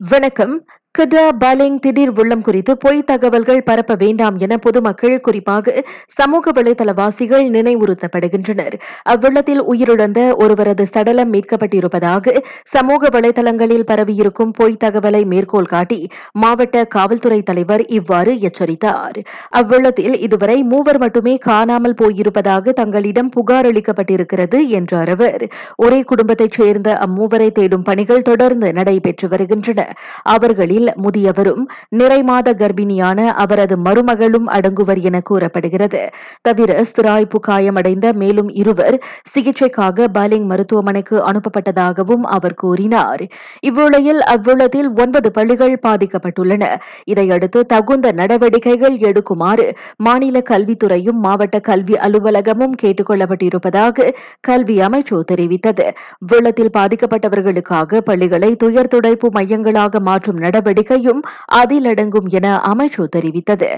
வணக்கம். கிடா பலிங் திடீர் உள்ளம் குறித்து பொய் தகவல்கள் பரப்ப வேண்டாம் என பொதுமக்கள் குறிப்பாக சமூக வலைதளவாசிகள் நினைவுறுத்தப்படுகின்றனர். அவ்வெள்ளத்தில் உயிரிழந்த ஒருவரது சடலம் மீட்கப்பட்டிருப்பதாக சமூக வலைதளங்களில் பரவியிருக்கும் பொய் தகவலை மேற்கோள் காட்டி மாவட்ட காவல்துறை தலைவர் இவ்வாறு எச்சரித்தார். அவ்வெள்ளத்தில் இதுவரை மூவர் மட்டுமே காணாமல் போயிருப்பதாக தங்களிடம் புகார் அளிக்கப்பட்டிருக்கிறது என்றார் அவர். ஒரே குடும்பத்தைச் சேர்ந்த அம்மூவரை தேடும் பணிகள் தொடர்ந்து நடைபெற்று வருகின்றன. அவர்களில் வயதில் முதியவரும் நிறைமாத கர்ப்பிணியான அவரது மருமகளும் அடங்குவர் என கூறப்படுகிறது. தவிர ஸ்திராய்ப்பு காயமடைந்த மேலும் இருவர் சிகிச்சைக்காக பாலிங் மருத்துவமனைக்கு அனுப்பப்பட்டதாகவும் அவர் கூறினார். இவ்வேளையில் அவ்விழத்தில் ஒன்பது பள்ளிகள் பாதிக்கப்பட்டுள்ளன. இதையடுத்து தகுந்த நடவடிக்கைகள் எடுக்குமாறு மாநில கல்வித்துறையும் மாவட்ட கல்வி அலுவலகமும் கேட்டுக் கொள்ளப்பட்டிருப்பதாக கல்வி அமைச்சு தெரிவித்தது. வெள்ளத்தில் பாதிக்கப்பட்டவர்களுக்காக பள்ளிகளை துயர் துடைப்பு மையங்களாக மாற்றும் நடவடிக்கை நடவடிக்கையும் அதில் அடங்கும் என அமைச்சு தெரிவித்தது.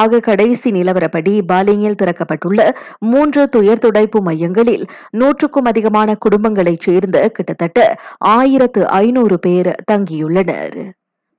ஆக கடைசி நிலவரப்படி பாலிங்கில் திறக்கப்பட்டுள்ள மூன்று துயர் துடைப்பு மையங்களில் நூற்றுக்கும் அதிகமான குடும்பங்களைச் சேர்ந்த கிட்டத்தட்ட ஆயிரத்து ஐநூறு பேர் தங்கியுள்ளனர்.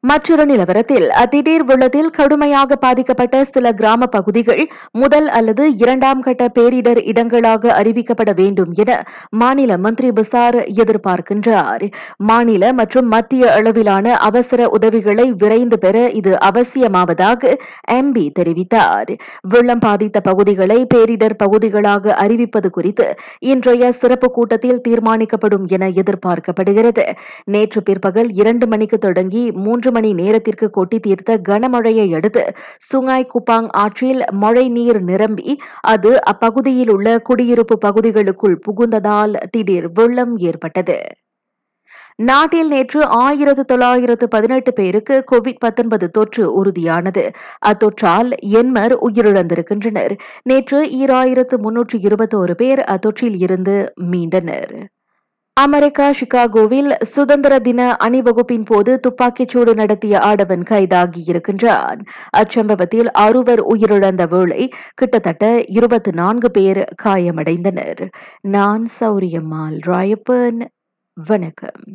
மற்றொரு நிலவரத்தில் திடீர் வெள்ளத்தில் கடுமையாக பாதிக்கப்பட்ட சில கிராம பகுதிகள் முதல் அல்லது இரண்டாம் கட்ட பேரிடர் இடங்களாக அறிவிக்கப்பட வேண்டும் என மாநில மந்திரி பிசார் எதிர்பார்க்கின்றார். மாநில மற்றும் மத்திய அளவிலான அவசர உதவிகளை விரைந்து பெற இது அவசியமாவதாக எம்பி தெரிவித்தார். வெள்ளம் பாதித்த பகுதிகளை பேரிடர் பகுதிகளாக அறிவிப்பது குறித்து இன்றைய சிறப்பு கூட்டத்தில் தீர்மானிக்கப்படும் என எதிர்பார்க்கப்படுகிறது. நேற்று பிற்பகல் இரண்டு மணிக்கு தொடங்கி மூன்று மணி நேரத்திற்கு கொட்டி தீர்த்த கனமழையை அடுத்து சுங்காய் குப்பாங் ஆற்றில் மழை நீர் நிரம்பி அது அப்பகுதியில் உள்ள குடியிருப்பு பகுதிகளுக்குள் புகுந்ததால் திடீர் வெள்ளம் ஏற்பட்டது. நாட்டில் நேற்று ஆயிரத்து தொள்ளாயிரத்து பதினெட்டு பேருக்கு கோவிட் பத்தொன்பது தொற்று உறுதியானது. அத்தொற்றால் எண்மர் உயிரிழந்திருக்கின்றனர். நேற்று ஈராயிரத்து முன்னூற்று இருபத்தோரு பேர் அத்தொற்றில் இருந்து மீண்டனர். அமெரிக்கா சிகாகோவில் சுதந்திர தின அணிவகுப்பின் போது துப்பாக்கிச்சூடு நடத்திய ஆடவன் கைதாகியிருக்கின்றான் அச்சம்பவத்தில் அறுவர் உயிரிழந்த வேளை கிட்டத்தட்ட இருபத்தி நான்கு பேர் காயமடைந்தனர். நான் சௌரியம்மாள் ராயப்பன். வணக்கம்.